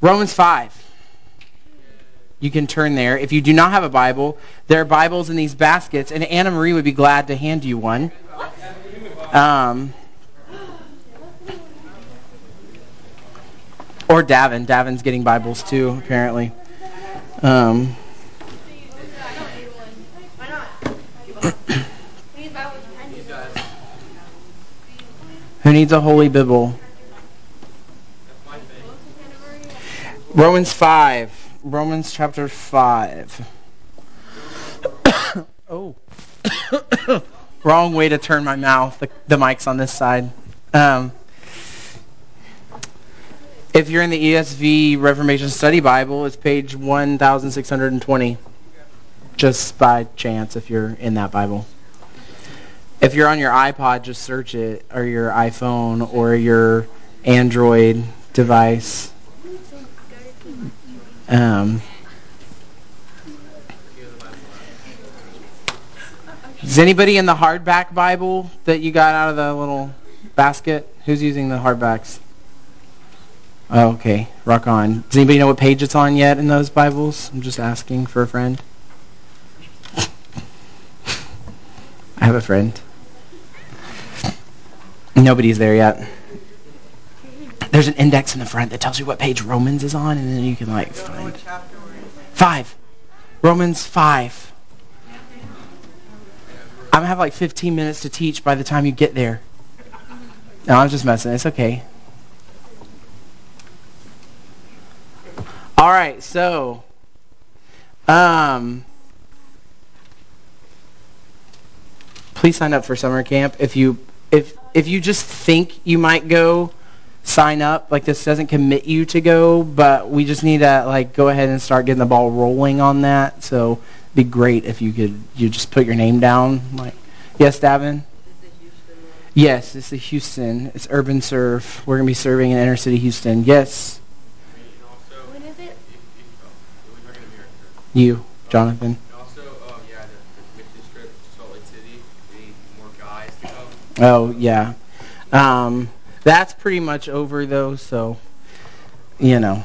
Romans 5. You can turn there. If you do not have a Bible, there are Bibles in these baskets, and Anna Marie would be glad to hand you one. Um, or Davin. Davin's getting Bibles too, apparently. Um, who needs a holy Bible? Romans 5. Romans chapter 5. oh. Wrong way to turn my mouth. The, the mic's on this side. Um, if you're in the ESV Reformation Study Bible, it's page 1620. Just by chance if you're in that Bible. If you're on your iPod, just search it, or your iPhone, or your Android device. Um, is anybody in the hardback Bible that you got out of the little basket? Who's using the hardbacks? Oh, okay, rock on. Does anybody know what page it's on yet in those Bibles? I'm just asking for a friend. I have a friend. Nobody's there yet there's an index in the front that tells you what page Romans is on, and then you can like find five. Romans five. I'm gonna have like 15 minutes to teach by the time you get there. No, I'm just messing. It's okay. All right, so um, please sign up for summer camp if you if if you just think you might go sign up. Like this doesn't commit you to go, but we just need to like go ahead and start getting the ball rolling on that. So it'd be great if you could you just put your name down. Like, yes, Davin. Yes, it's the Houston. It's Urban Serve. We're gonna be serving in inner city Houston. Yes. When is it? You, Jonathan. Oh yeah. Um, that's pretty much over though, so you know.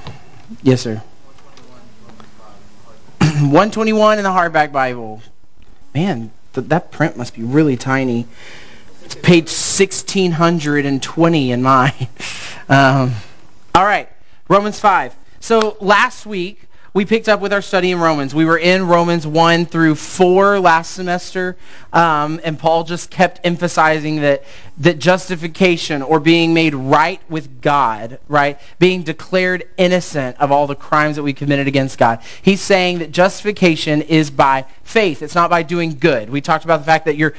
Yes, sir. 121 in the hardback Bible. Man, th- that print must be really tiny. It's page 1620 in mine. Um, all right, Romans 5. So last week, we picked up with our study in Romans. We were in Romans 1 through 4 last semester, um, and Paul just kept emphasizing that, that justification or being made right with God, right, being declared innocent of all the crimes that we committed against God. He's saying that justification is by faith. It's not by doing good. We talked about the fact that your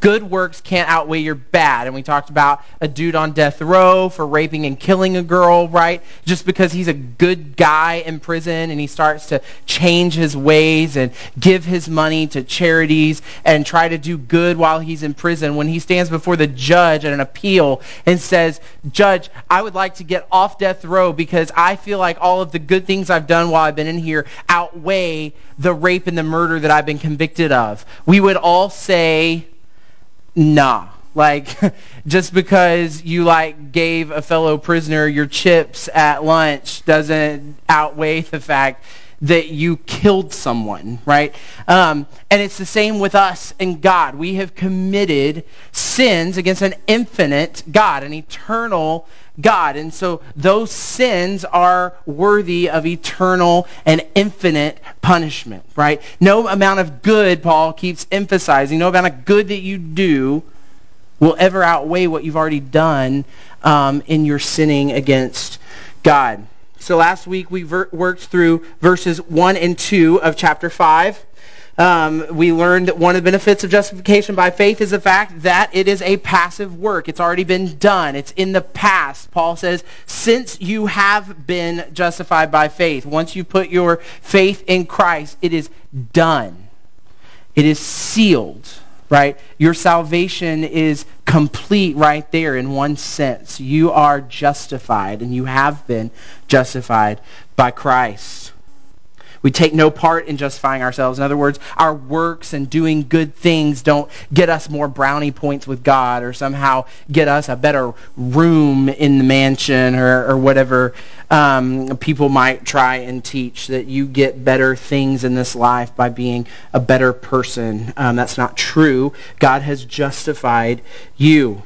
good works can't outweigh your bad, and we talked about a dude on death row for raping and killing a girl, right, just because he's a good guy in prison and he starts to change his ways and give his money to charities and try to do good while he's in prison, when he stands before the judge at an appeal and says, Judge, I would like to get off death row because I feel like all of the good things I've done while I've been in here outweigh the rape and the murder that I've been convicted of. We would all say, nah. Like, just because you like gave a fellow prisoner your chips at lunch doesn't outweigh the fact that you killed someone, right? Um, and it's the same with us and God. We have committed sins against an infinite God, an eternal God. And so those sins are worthy of eternal and infinite punishment, right? No amount of good, Paul keeps emphasizing, no amount of good that you do will ever outweigh what you've already done um, in your sinning against God. So last week we ver- worked through verses 1 and 2 of chapter 5. Um, we learned that one of the benefits of justification by faith is the fact that it is a passive work. It's already been done. It's in the past. Paul says, since you have been justified by faith, once you put your faith in Christ, it is done. It is sealed right? Your salvation is complete right there in one sense. You are justified, and you have been justified by Christ. We take no part in justifying ourselves. In other words, our works and doing good things don't get us more brownie points with God or somehow get us a better room in the mansion or, or whatever um, people might try and teach that you get better things in this life by being a better person. Um, that's not true. God has justified you.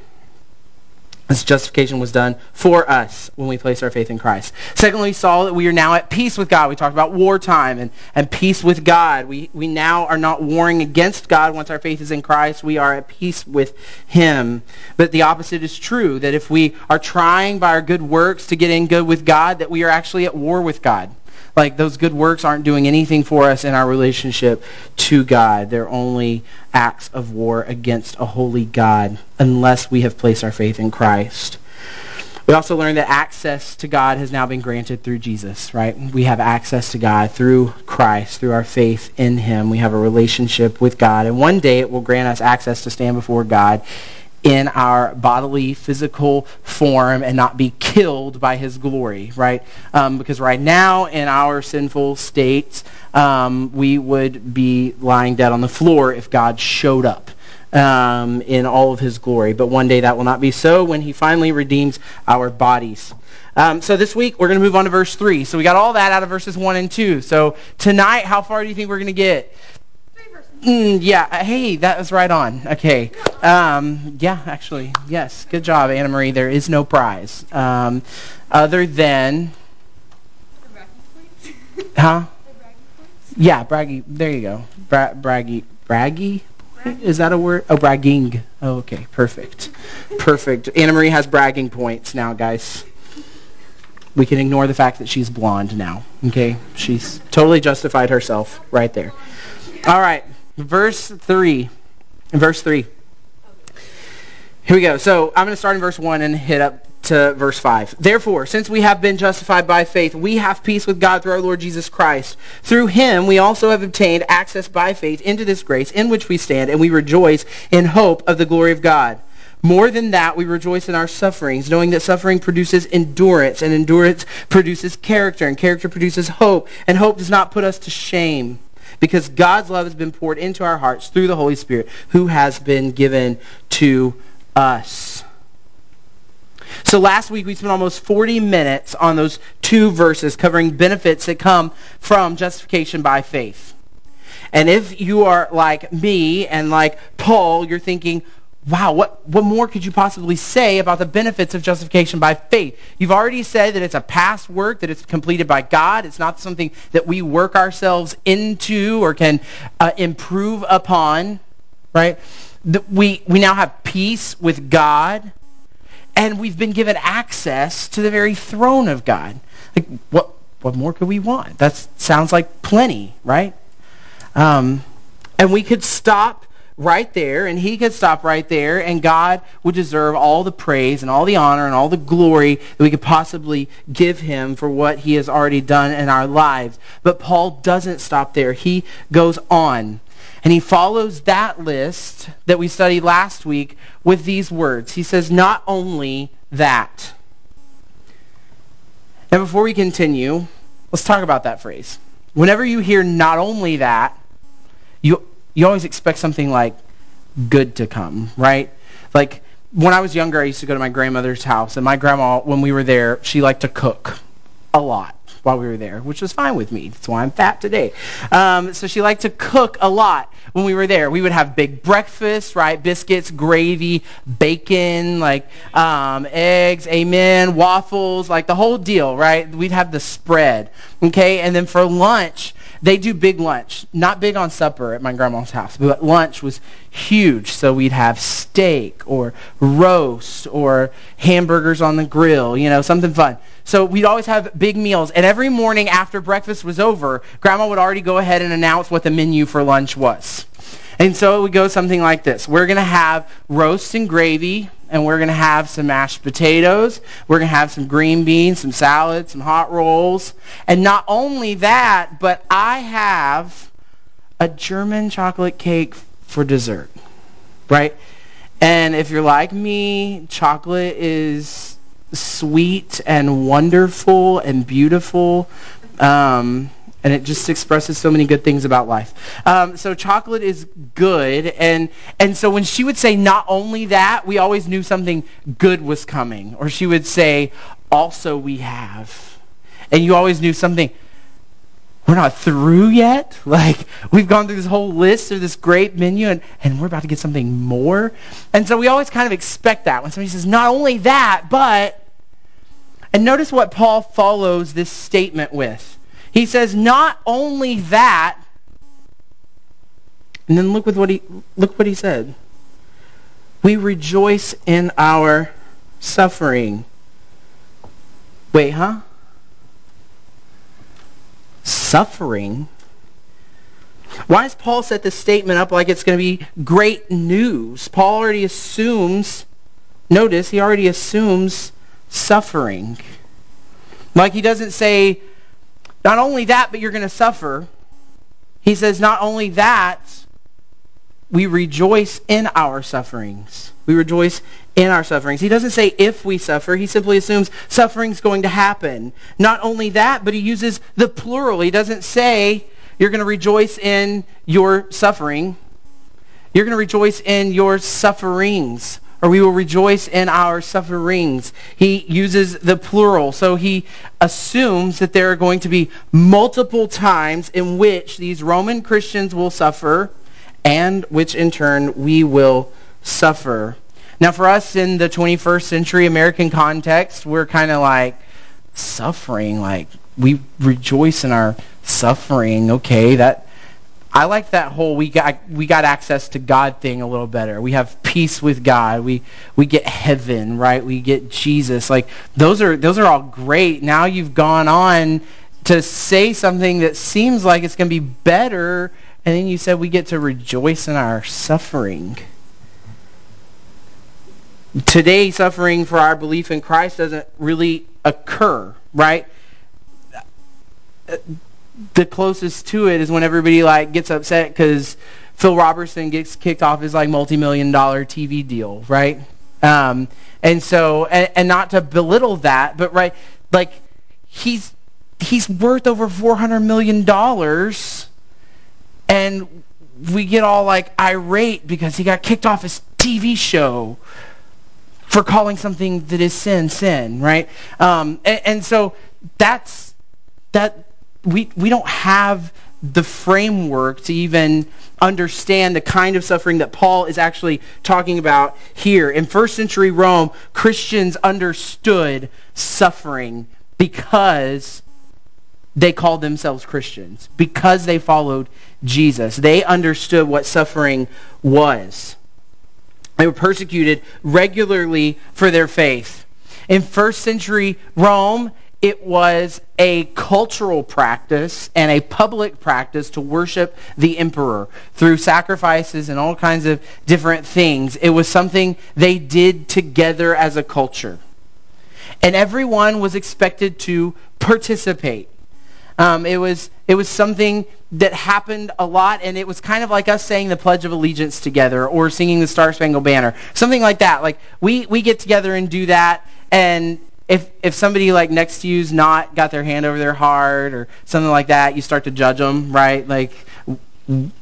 This justification was done for us when we place our faith in Christ. Secondly, we saw that we are now at peace with God. We talked about wartime and, and peace with God. We, we now are not warring against God once our faith is in Christ. We are at peace with him. But the opposite is true, that if we are trying by our good works to get in good with God, that we are actually at war with God. Like those good works aren't doing anything for us in our relationship to God. They're only acts of war against a holy God unless we have placed our faith in Christ. We also learned that access to God has now been granted through Jesus, right? We have access to God through Christ, through our faith in him. We have a relationship with God. And one day it will grant us access to stand before God in our bodily, physical form and not be killed by his glory, right? Um, because right now, in our sinful states, um, we would be lying dead on the floor if God showed up. Um, in all of his glory. But one day that will not be so when he finally redeems our bodies. Um, so this week we're going to move on to verse 3. So we got all that out of verses 1 and 2. So tonight, how far do you think we're going to get? Mm, yeah. Uh, hey, that was right on. Okay. Um, yeah, actually, yes. Good job, Anna Marie. There is no prize um, other than. Huh? Yeah, braggy. There you go. Bra- braggy. Braggy. Is that a word? Oh, bragging. Oh, okay. Perfect. Perfect. Anna Marie has bragging points now, guys. We can ignore the fact that she's blonde now. Okay? She's totally justified herself right there. All right. Verse 3. Verse 3. Here we go. So I'm going to start in verse 1 and hit up to verse 5. Therefore, since we have been justified by faith, we have peace with God through our Lord Jesus Christ. Through him, we also have obtained access by faith into this grace in which we stand, and we rejoice in hope of the glory of God. More than that, we rejoice in our sufferings, knowing that suffering produces endurance, and endurance produces character, and character produces hope, and hope does not put us to shame because God's love has been poured into our hearts through the Holy Spirit who has been given to us. So last week we spent almost 40 minutes on those two verses covering benefits that come from justification by faith. And if you are like me and like Paul, you're thinking, wow, what, what more could you possibly say about the benefits of justification by faith? You've already said that it's a past work, that it's completed by God. It's not something that we work ourselves into or can uh, improve upon, right? We, we now have peace with God, and we've been given access to the very throne of God. Like, what, what more could we want? That sounds like plenty, right? Um, and we could stop right there, and he could stop right there, and God would deserve all the praise and all the honor and all the glory that we could possibly give him for what he has already done in our lives. But Paul doesn't stop there. He goes on. And he follows that list that we studied last week with these words. He says, not only that. Now, before we continue, let's talk about that phrase. Whenever you hear not only that, you always expect something like good to come, right? Like when I was younger, I used to go to my grandmother's house, and my grandma, when we were there, she liked to cook a lot while we were there, which was fine with me. That's why I'm fat today. Um, so she liked to cook a lot when we were there. We would have big breakfasts, right? Biscuits, gravy, bacon, like um, eggs, amen, waffles, like the whole deal, right? We'd have the spread, okay? And then for lunch, they do big lunch. Not big on supper at my grandma's house, but lunch was huge. So we'd have steak or roast or hamburgers on the grill, you know, something fun. So we'd always have big meals. And every morning after breakfast was over, Grandma would already go ahead and announce what the menu for lunch was. And so it would go something like this. We're going to have roast and gravy, and we're going to have some mashed potatoes. We're going to have some green beans, some salad, some hot rolls. And not only that, but I have a German chocolate cake for dessert, right? And if you're like me, chocolate is sweet and wonderful and beautiful. Um, and it just expresses so many good things about life. Um, so chocolate is good, and and so when she would say not only that, we always knew something good was coming, or she would say also we have, and you always knew something. We're not through yet. Like we've gone through this whole list of this great menu, and, and we're about to get something more. And so we always kind of expect that when somebody says not only that, but and notice what Paul follows this statement with. He says, not only that, and then look with what he look what he said. We rejoice in our suffering. Wait, huh? Suffering? Why does Paul set this statement up like it's going to be great news? Paul already assumes, notice, he already assumes suffering. Like he doesn't say, not only that, but you're going to suffer. He says, not only that, we rejoice in our sufferings. We rejoice in our sufferings. He doesn't say if we suffer. He simply assumes suffering's going to happen. Not only that, but he uses the plural. He doesn't say you're going to rejoice in your suffering. You're going to rejoice in your sufferings or we will rejoice in our sufferings. He uses the plural, so he assumes that there are going to be multiple times in which these Roman Christians will suffer and which in turn we will suffer. Now for us in the 21st century American context, we're kind of like suffering, like we rejoice in our suffering. Okay, that I like that whole we got we got access to God thing a little better. We have peace with God. We we get heaven, right? We get Jesus. Like those are those are all great. Now you've gone on to say something that seems like it's going to be better and then you said we get to rejoice in our suffering. Today suffering for our belief in Christ doesn't really occur, right? The closest to it is when everybody like gets upset because Phil Robertson gets kicked off his like multi-million dollar TV deal, right? Um, and so, and, and not to belittle that, but right, like he's he's worth over four hundred million dollars, and we get all like irate because he got kicked off his TV show for calling something that is sin sin, right? Um, and, and so that's that we, we don't have the framework to even understand the kind of suffering that Paul is actually talking about here. In first century Rome, Christians understood suffering because they called themselves Christians, because they followed Jesus. They understood what suffering was. They were persecuted regularly for their faith. In first century Rome, it was a cultural practice and a public practice to worship the emperor through sacrifices and all kinds of different things. It was something they did together as a culture. And everyone was expected to participate. Um, it was it was something that happened a lot, and it was kind of like us saying the Pledge of Allegiance together or singing the Star Spangled Banner, something like that. Like we we get together and do that, and if if somebody like next to you's not got their hand over their heart or something like that, you start to judge them, right? Like,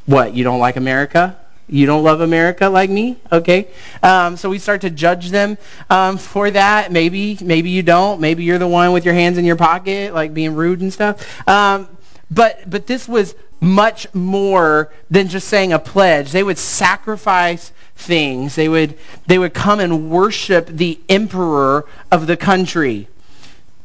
what? You don't like America? You don't love America like me? Okay. Um, so we start to judge them um, for that. Maybe maybe you don't. Maybe you're the one with your hands in your pocket, like being rude and stuff. Um, but but this was much more than just saying a pledge. They would sacrifice things. They would, they would come and worship the emperor of the country.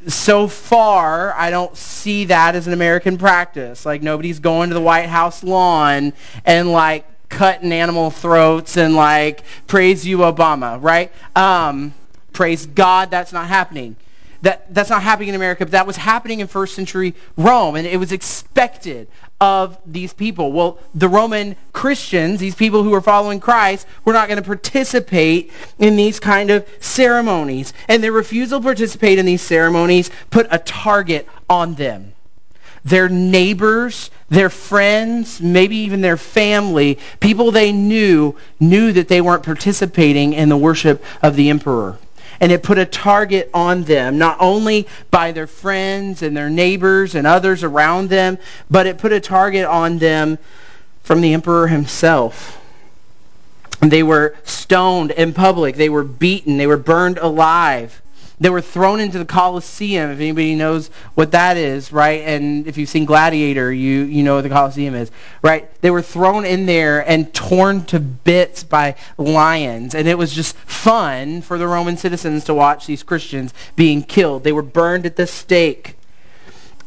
So far, I don't see that as an American practice. Like nobody's going to the White House lawn and like cutting animal throats and like praise you Obama, right? Um, praise God, that's not happening. That, that's not happening in America, but that was happening in first century Rome, and it was expected of these people. Well, the Roman Christians, these people who were following Christ, were not going to participate in these kind of ceremonies. And their refusal to participate in these ceremonies put a target on them. Their neighbors, their friends, maybe even their family, people they knew, knew that they weren't participating in the worship of the emperor. And it put a target on them, not only by their friends and their neighbors and others around them, but it put a target on them from the emperor himself. They were stoned in public. They were beaten. They were burned alive. They were thrown into the Colosseum, if anybody knows what that is, right? And if you've seen Gladiator, you, you know what the Colosseum is, right? They were thrown in there and torn to bits by lions. And it was just fun for the Roman citizens to watch these Christians being killed. They were burned at the stake.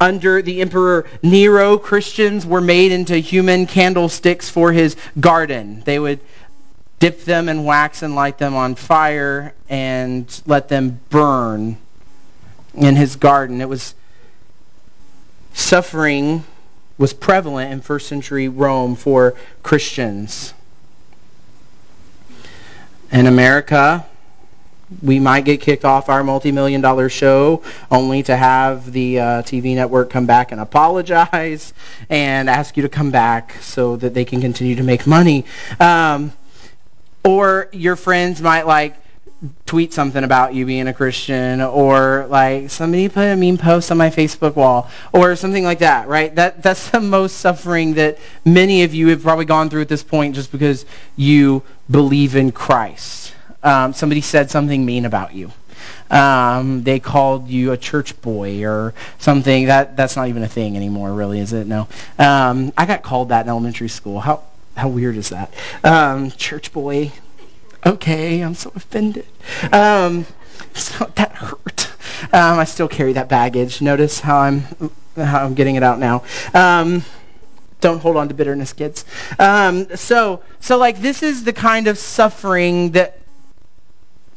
Under the Emperor Nero, Christians were made into human candlesticks for his garden. They would dip them in wax and light them on fire and let them burn in his garden. It was suffering was prevalent in first century Rome for Christians. In America, we might get kicked off our multi-million dollar show only to have the uh, TV network come back and apologize and ask you to come back so that they can continue to make money. Um, or your friends might like tweet something about you being a Christian or like somebody put a mean post on my Facebook wall or something like that, right? That that's the most suffering that many of you have probably gone through at this point just because you believe in Christ. Um, somebody said something mean about you. Um, they called you a church boy or something. That that's not even a thing anymore, really, is it? No. Um, I got called that in elementary school. How how weird is that? Um, church boy. Okay, I'm so offended. Um, so that hurt. Um, I still carry that baggage. Notice how I'm how I'm getting it out now. Um, don't hold on to bitterness, kids. Um, so so like this is the kind of suffering that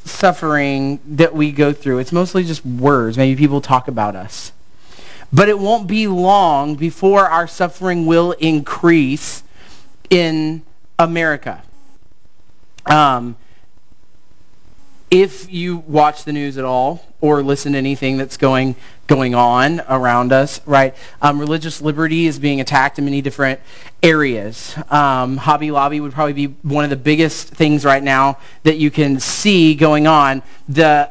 suffering that we go through. It's mostly just words. Maybe people talk about us. But it won't be long before our suffering will increase in America. Um, if you watch the news at all or listen to anything that's going going on around us, right? Um, religious liberty is being attacked in many different areas. Um, Hobby Lobby would probably be one of the biggest things right now that you can see going on. The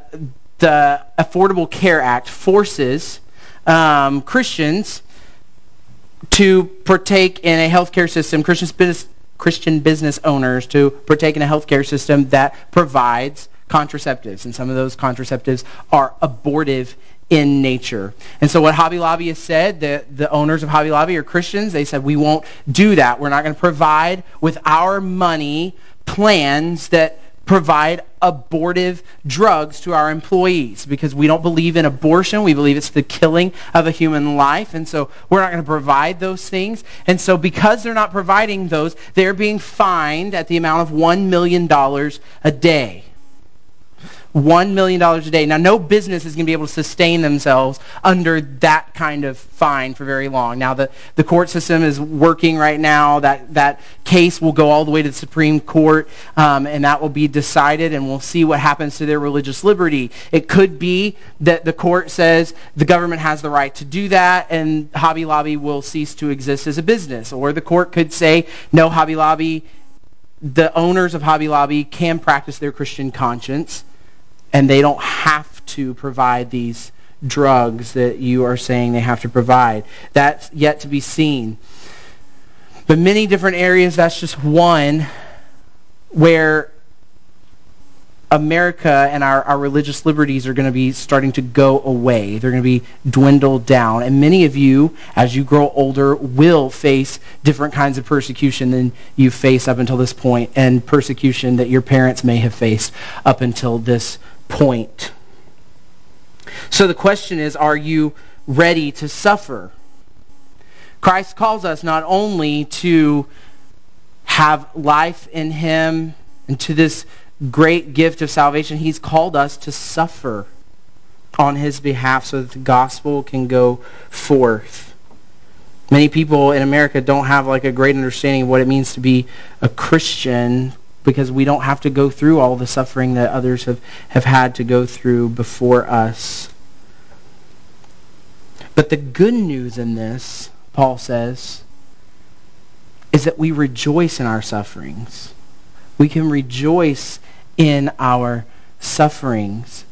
the Affordable Care Act forces um, Christians to partake in a healthcare system, Christian business, Christian business owners to partake in a healthcare system that provides contraceptives. And some of those contraceptives are abortive in nature. And so what Hobby Lobby has said, the, the owners of Hobby Lobby are Christians. They said, we won't do that. We're not going to provide with our money plans that provide abortive drugs to our employees because we don't believe in abortion. We believe it's the killing of a human life. And so we're not going to provide those things. And so because they're not providing those, they're being fined at the amount of $1 million a day. $1 million a day. Now, no business is going to be able to sustain themselves under that kind of fine for very long. Now, the, the court system is working right now. That, that case will go all the way to the Supreme Court, um, and that will be decided, and we'll see what happens to their religious liberty. It could be that the court says the government has the right to do that, and Hobby Lobby will cease to exist as a business. Or the court could say, no, Hobby Lobby, the owners of Hobby Lobby can practice their Christian conscience and they don't have to provide these drugs that you are saying they have to provide. That's yet to be seen. But many different areas, that's just one where America and our, our religious liberties are going to be starting to go away. They're going to be dwindled down. And many of you, as you grow older, will face different kinds of persecution than you face up until this point, and persecution that your parents may have faced up until this point. So the question is, are you ready to suffer? Christ calls us not only to have life in him and to this great gift of salvation, he's called us to suffer on his behalf so that the gospel can go forth. Many people in America don't have like a great understanding of what it means to be a Christian because we don't have to go through all the suffering that others have, have had to go through before us. But the good news in this, Paul says, is that we rejoice in our sufferings. We can rejoice in our sufferings.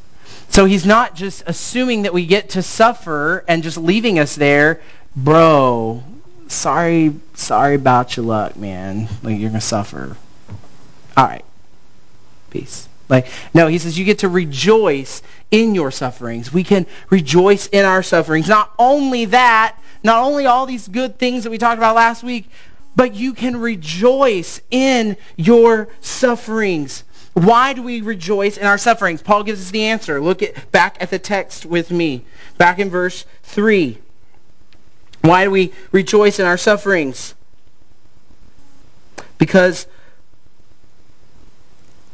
So he's not just assuming that we get to suffer and just leaving us there. Bro, sorry, sorry about your luck, man. Like you're going to suffer. All right. Peace. Like, no, he says you get to rejoice in your sufferings. We can rejoice in our sufferings. Not only that, not only all these good things that we talked about last week, but you can rejoice in your sufferings. Why do we rejoice in our sufferings? Paul gives us the answer. Look at back at the text with me. Back in verse 3. Why do we rejoice in our sufferings? Because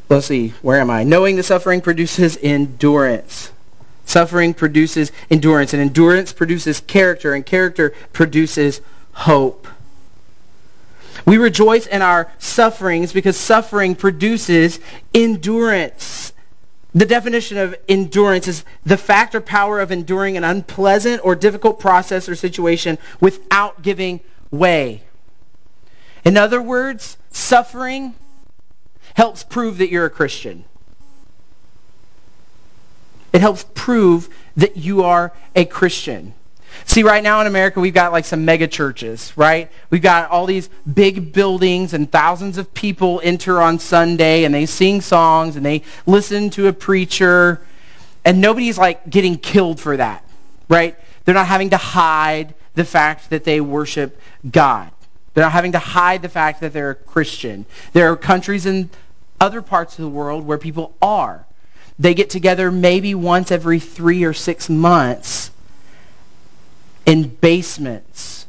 let's see, where am I? Knowing the suffering produces endurance. Suffering produces endurance, and endurance produces character, and character produces hope. We rejoice in our sufferings because suffering produces endurance. The definition of endurance is the fact or power of enduring an unpleasant or difficult process or situation without giving way. In other words, suffering helps prove that you're a Christian. It helps prove that you are a Christian. See, right now in America, we've got like some mega churches, right? We've got all these big buildings and thousands of people enter on Sunday and they sing songs and they listen to a preacher and nobody's like getting killed for that, right? They're not having to hide the fact that they worship God. They're not having to hide the fact that they're a Christian. There are countries in other parts of the world where people are. They get together maybe once every three or six months in basements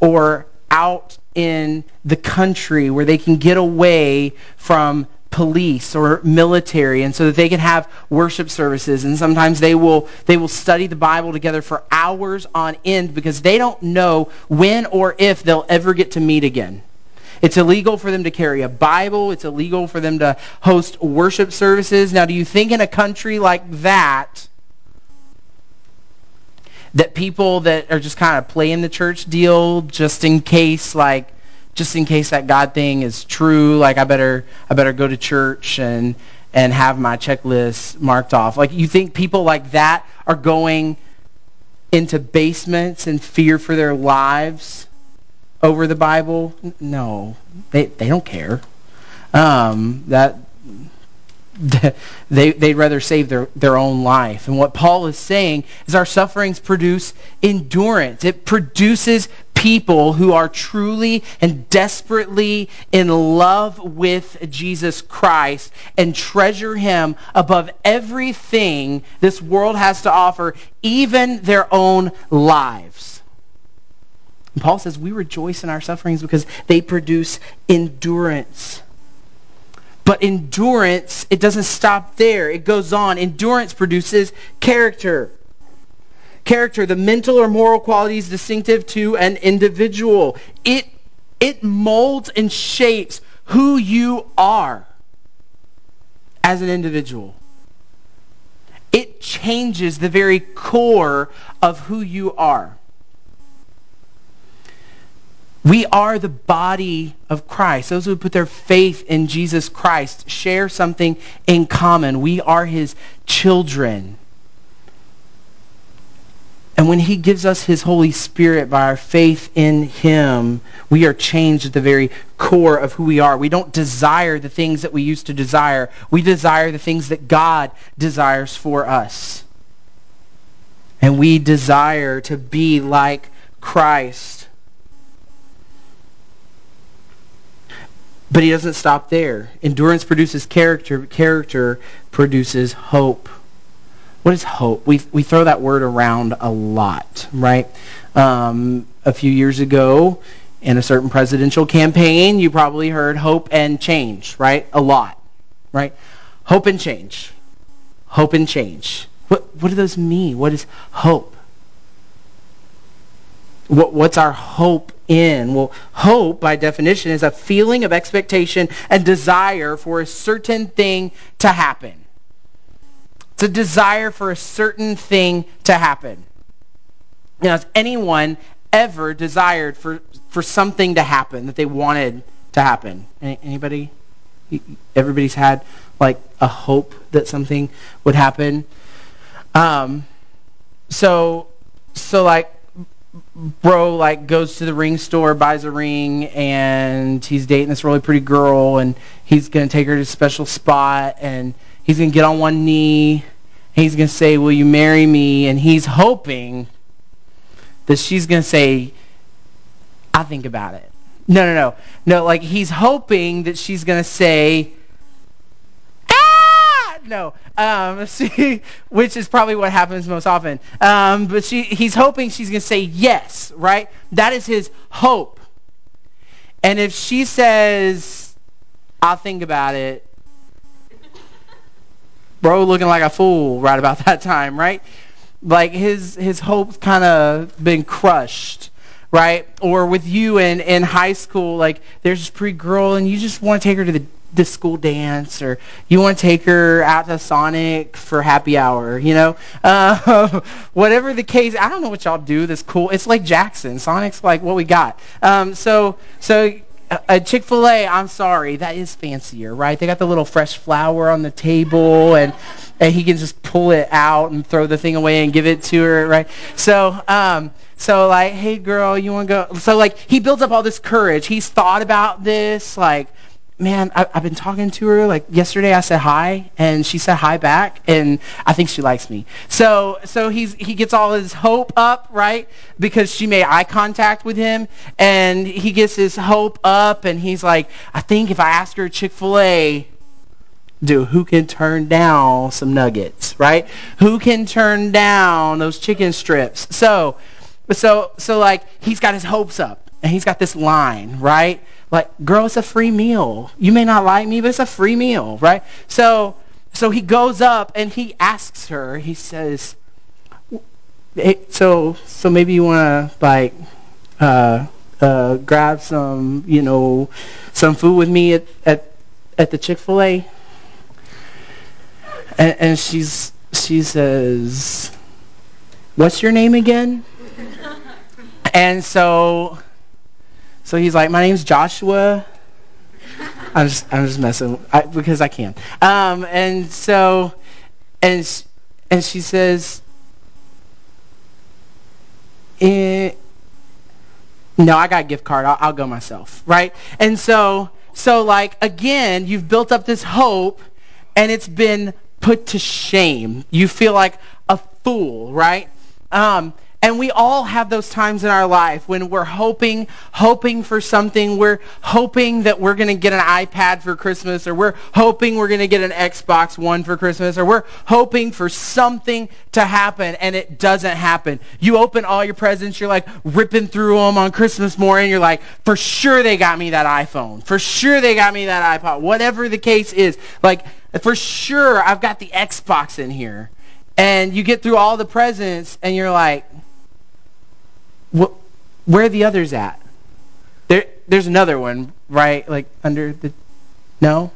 or out in the country where they can get away from police or military and so that they can have worship services and sometimes they will they will study the bible together for hours on end because they don't know when or if they'll ever get to meet again it's illegal for them to carry a bible. It's illegal for them to host worship services. Now do you think in a country like that that people that are just kind of playing the church deal just in case like just in case that God thing is true, like I better I better go to church and and have my checklist marked off. Like you think people like that are going into basements in fear for their lives over the Bible? No, they they don't care. Um, that they, they'd rather save their, their own life. And what Paul is saying is our sufferings produce endurance. It produces people who are truly and desperately in love with Jesus Christ and treasure him above everything this world has to offer, even their own lives. And Paul says we rejoice in our sufferings because they produce endurance. But endurance, it doesn't stop there. It goes on. Endurance produces character. Character, the mental or moral qualities distinctive to an individual. It, it molds and shapes who you are as an individual. It changes the very core of who you are. We are the body of Christ. Those who put their faith in Jesus Christ share something in common. We are his children. And when he gives us his Holy Spirit by our faith in him, we are changed at the very core of who we are. We don't desire the things that we used to desire. We desire the things that God desires for us. And we desire to be like Christ. But he doesn't stop there. Endurance produces character. Character produces hope. What is hope? We, we throw that word around a lot, right? Um, a few years ago, in a certain presidential campaign, you probably heard hope and change, right? A lot, right? Hope and change. Hope and change. What, what do those mean? What is hope? What, what's our hope in? Well, hope, by definition, is a feeling of expectation and desire for a certain thing to happen. It's a desire for a certain thing to happen. Now, has anyone ever desired for, for something to happen that they wanted to happen? Anybody? Everybody's had like a hope that something would happen. Um, so, so like, bro like goes to the ring store, buys a ring, and he's dating this really pretty girl, and he's gonna take her to a special spot, and he's gonna get on one knee, he's gonna say, "Will you marry me?" And he's hoping that she's gonna say, "I think about it." No, no, no, no. Like he's hoping that she's gonna say, no. Um, she, which is probably what happens most often. Um, but she, he's hoping she's going to say yes, right? That is his hope. And if she says, I'll think about it, bro looking like a fool right about that time, right? Like his, his hope's kind of been crushed right? Or with you in, in high school, like there's this pretty girl and you just want to take her to the the school dance or you want to take her out to Sonic for happy hour, you know? Uh, whatever the case, I don't know what y'all do that's cool. It's like Jackson. Sonic's like what we got. Um, so, so a Chick-fil-A, I'm sorry, that is fancier, right? They got the little fresh flower on the table and and he can just pull it out and throw the thing away and give it to her, right? So, um, so like, hey girl, you want to go? So like, he builds up all this courage. He's thought about this, like, man, I, have been talking to her. Like yesterday, I said hi, and she said hi back, and I think she likes me. So, so he's he gets all his hope up, right? Because she made eye contact with him, and he gets his hope up, and he's like, I think if I ask her Chick Fil A, do who can turn down some nuggets, right? Who can turn down those chicken strips? So, so, so like he's got his hopes up, and he's got this line, right? Like, girl, it's a free meal. You may not like me, but it's a free meal, right? So, so he goes up and he asks her. He says, hey, "So, so maybe you want to like uh, uh, grab some, you know, some food with me at at, at the Chick Fil A?" And, and she's she says, "What's your name again?" and so so he's like, my name's Joshua. I'm just, I'm just messing I, because I can. Um, and so, and and she says, eh, "No, I got a gift card. I'll, I'll go myself." Right? And so, so like again, you've built up this hope, and it's been put to shame. You feel like a fool, right? Um, and we all have those times in our life when we're hoping, hoping for something. We're hoping that we're going to get an iPad for Christmas, or we're hoping we're going to get an Xbox One for Christmas, or we're hoping for something to happen, and it doesn't happen. You open all your presents, you're like ripping through them on Christmas morning. You're like, for sure they got me that iPhone. For sure they got me that iPod. Whatever the case is, like, for sure I've got the Xbox in here. And you get through all the presents, and you're like, where are the others at? There, there's another one, right? Like under the, no?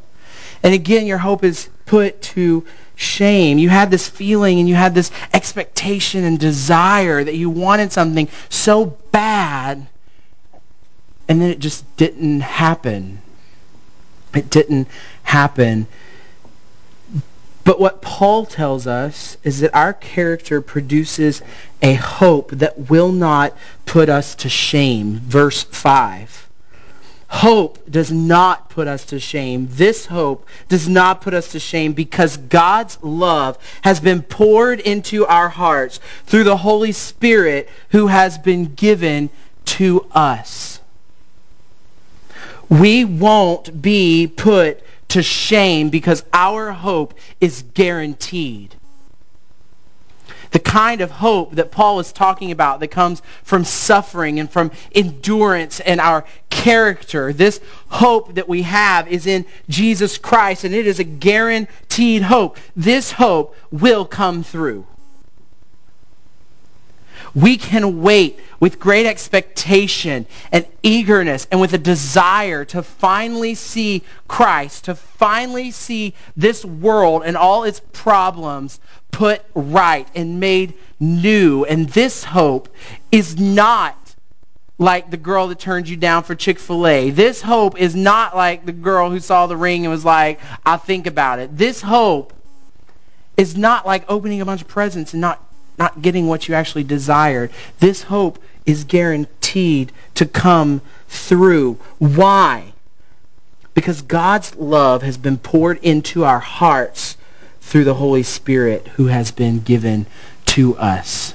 And again, your hope is put to shame. You had this feeling and you had this expectation and desire that you wanted something so bad, and then it just didn't happen. It didn't happen. But what Paul tells us is that our character produces a hope that will not put us to shame. Verse 5. Hope does not put us to shame. This hope does not put us to shame because God's love has been poured into our hearts through the Holy Spirit who has been given to us. We won't be put to shame because our hope is guaranteed. The kind of hope that Paul is talking about that comes from suffering and from endurance and our character. This hope that we have is in Jesus Christ, and it is a guaranteed hope. This hope will come through. We can wait with great expectation and eagerness and with a desire to finally see Christ, to finally see this world and all its problems put right and made new. And this hope is not like the girl that turned you down for Chick-fil-A. This hope is not like the girl who saw the ring and was like, I'll think about it. This hope is not like opening a bunch of presents and not, not getting what you actually desired. This hope is guaranteed to come through. Why? Because God's love has been poured into our hearts through the Holy Spirit who has been given to us.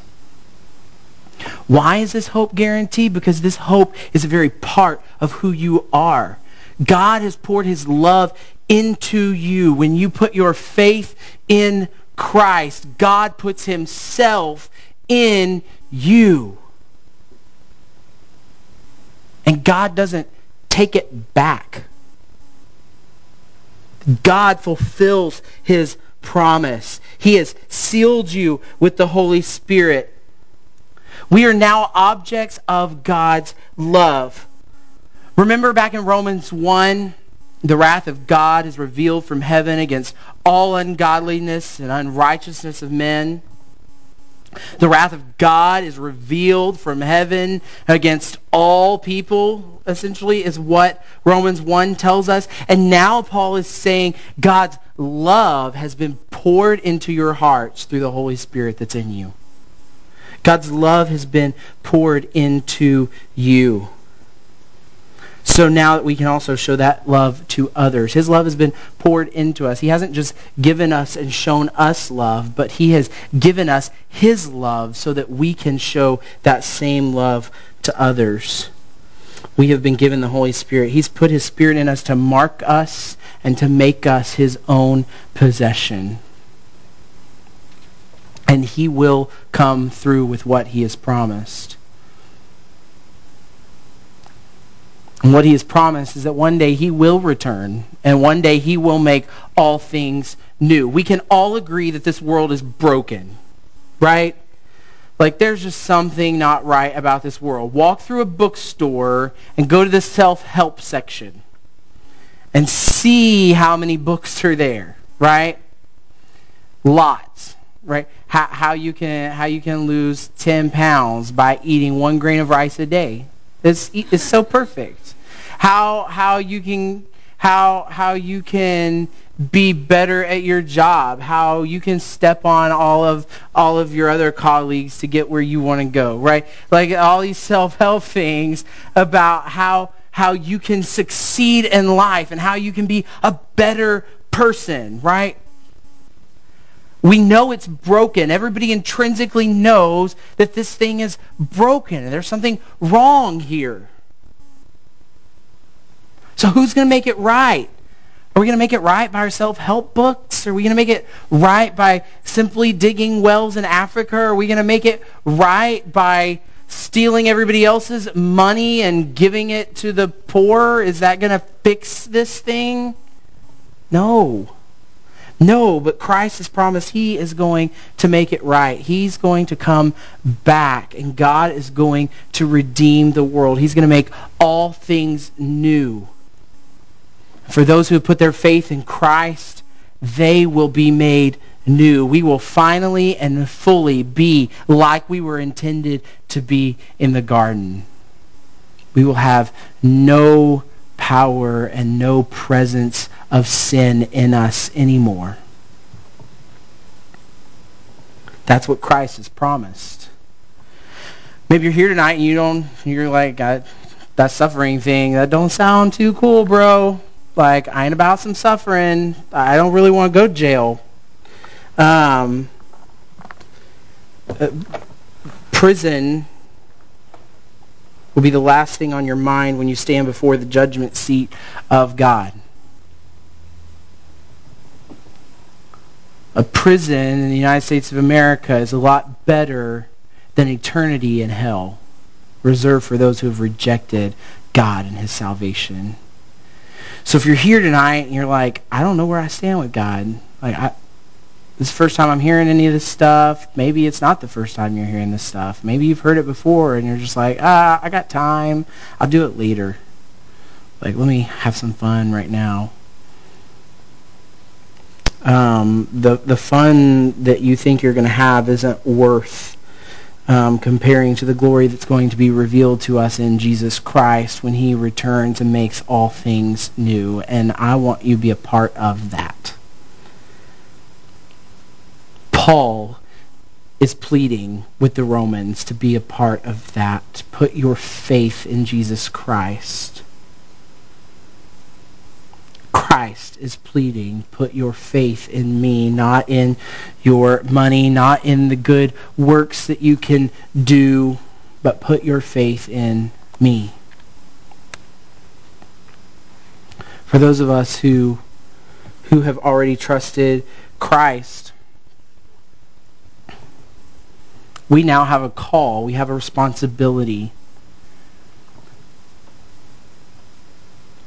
Why is this hope guaranteed? Because this hope is a very part of who you are. God has poured his love into you. When you put your faith in Christ, God puts himself in you. And God doesn't take it back. God fulfills his promise. He has sealed you with the Holy Spirit. We are now objects of God's love. Remember back in Romans 1, the wrath of God is revealed from heaven against all ungodliness and unrighteousness of men. The wrath of God is revealed from heaven against all people, essentially, is what Romans 1 tells us. And now Paul is saying God's love has been poured into your hearts through the Holy Spirit that's in you. God's love has been poured into you. So now that we can also show that love to others. His love has been poured into us. He hasn't just given us and shown us love, but he has given us his love so that we can show that same love to others. We have been given the Holy Spirit. He's put his Spirit in us to mark us and to make us his own possession and he will come through with what he has promised. And what he has promised is that one day he will return, and one day he will make all things new. We can all agree that this world is broken, right? Like there's just something not right about this world. Walk through a bookstore and go to the self-help section and see how many books are there, right? Lots right? How, how you can how you can lose 10 pounds by eating one grain of rice a day. It's, it's so perfect. How how you can how how you can be better at your job, how you can step on all of all of your other colleagues to get where you want to go, right? Like all these self-help things about how how you can succeed in life and how you can be a better person, right? We know it's broken. Everybody intrinsically knows that this thing is broken there's something wrong here. So who's going to make it right? Are we going to make it right by our self-help books? Are we going to make it right by simply digging wells in Africa? Are we going to make it right by stealing everybody else's money and giving it to the poor? Is that going to fix this thing? No. No, but Christ has promised he is going to make it right. He's going to come back, and God is going to redeem the world. He's going to make all things new. For those who have put their faith in Christ, they will be made new. We will finally and fully be like we were intended to be in the garden. We will have no power and no presence of sin in us anymore. That's what Christ has promised. Maybe you're here tonight and you don't, you're like, that suffering thing, that don't sound too cool, bro. Like, I ain't about some suffering. I don't really want to go to jail. Um, uh, prison will be the last thing on your mind when you stand before the judgment seat of God. A prison in the United States of America is a lot better than eternity in hell, reserved for those who have rejected God and his salvation. So if you're here tonight and you're like, I don't know where I stand with God, like I, this is the first time I'm hearing any of this stuff. Maybe it's not the first time you're hearing this stuff. Maybe you've heard it before and you're just like, ah, I got time. I'll do it later. Like, let me have some fun right now. Um, the the fun that you think you're going to have isn't worth um, comparing to the glory that's going to be revealed to us in Jesus Christ when he returns and makes all things new. And I want you to be a part of that. Paul is pleading with the Romans to be a part of that. Put your faith in Jesus Christ. Christ is pleading, put your faith in me, not in your money, not in the good works that you can do, but put your faith in me. For those of us who who have already trusted Christ, we now have a call, we have a responsibility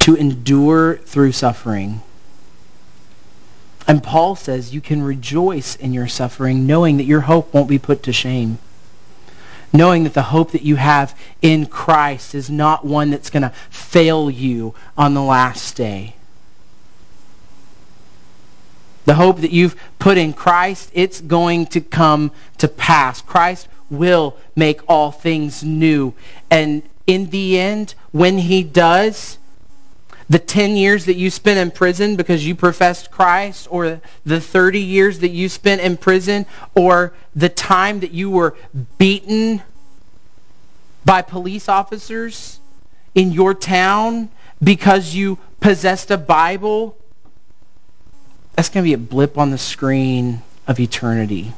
to endure through suffering. And Paul says you can rejoice in your suffering knowing that your hope won't be put to shame. Knowing that the hope that you have in Christ is not one that's going to fail you on the last day. The hope that you've put in Christ, it's going to come to pass. Christ will make all things new. And in the end, when he does, the 10 years that you spent in prison because you professed Christ, or the 30 years that you spent in prison, or the time that you were beaten by police officers in your town because you possessed a Bible that's going to be a blip on the screen of eternity.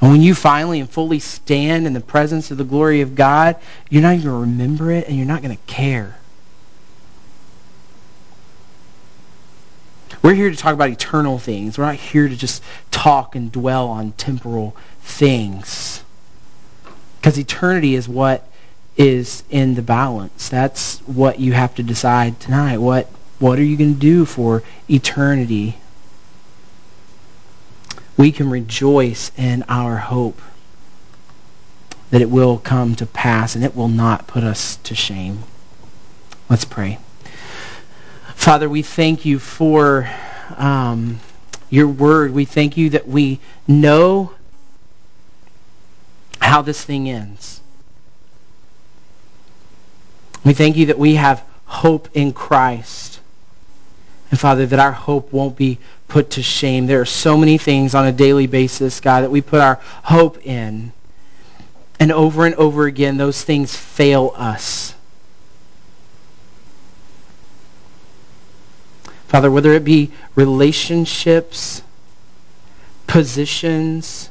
And when you finally and fully stand in the presence of the glory of God, you're not even going to remember it and you're not going to care. We're here to talk about eternal things. We're not here to just talk and dwell on temporal things. Because eternity is what is in the balance. That's what you have to decide tonight. What what are you going to do for eternity? We can rejoice in our hope that it will come to pass and it will not put us to shame. Let's pray. Father, we thank you for um, your word. We thank you that we know how this thing ends. We thank you that we have hope in Christ. And Father, that our hope won't be put to shame. There are so many things on a daily basis, God, that we put our hope in. And over and over again, those things fail us. Father, whether it be relationships, positions,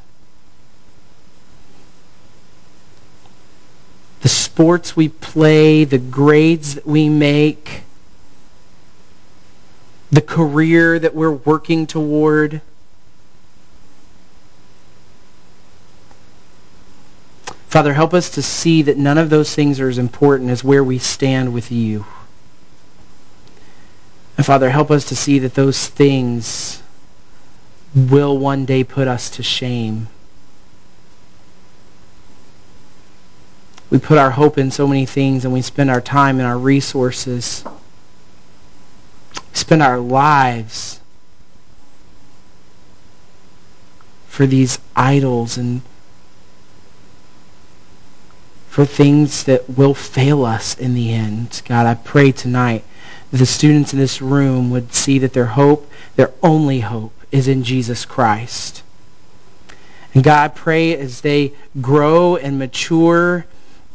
the sports we play, the grades that we make, the career that we're working toward. Father, help us to see that none of those things are as important as where we stand with you. And Father, help us to see that those things will one day put us to shame. We put our hope in so many things and we spend our time and our resources spend our lives for these idols and for things that will fail us in the end. God, I pray tonight that the students in this room would see that their hope, their only hope, is in Jesus Christ. And God, I pray as they grow and mature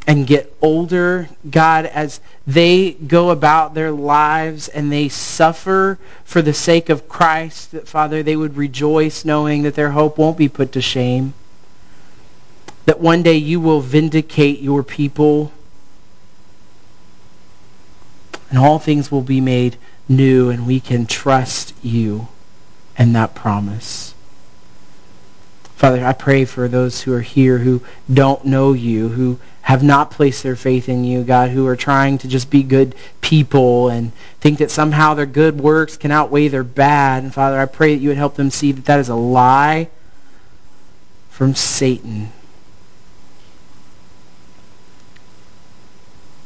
and get older, God, as they go about their lives and they suffer for the sake of Christ, that, Father, they would rejoice knowing that their hope won't be put to shame. That one day you will vindicate your people and all things will be made new and we can trust you and that promise. Father, I pray for those who are here who don't know you, who have not placed their faith in you, God, who are trying to just be good people and think that somehow their good works can outweigh their bad. And Father, I pray that you would help them see that that is a lie from Satan.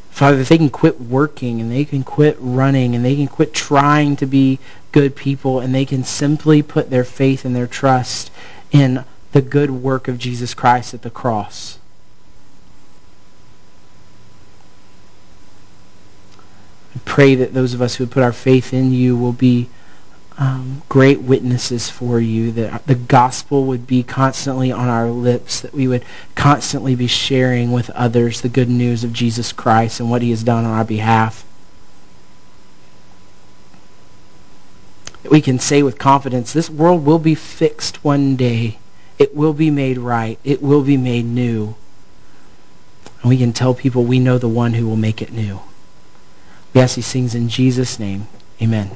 Father, they can quit working and they can quit running and they can quit trying to be good people and they can simply put their faith and their trust in the good work of Jesus Christ at the cross. I pray that those of us who put our faith in you will be um, great witnesses for you, that the gospel would be constantly on our lips, that we would constantly be sharing with others the good news of Jesus Christ and what he has done on our behalf. That we can say with confidence, this world will be fixed one day. It will be made right. It will be made new. And we can tell people we know the one who will make it new. We ask these things in Jesus' name. Amen.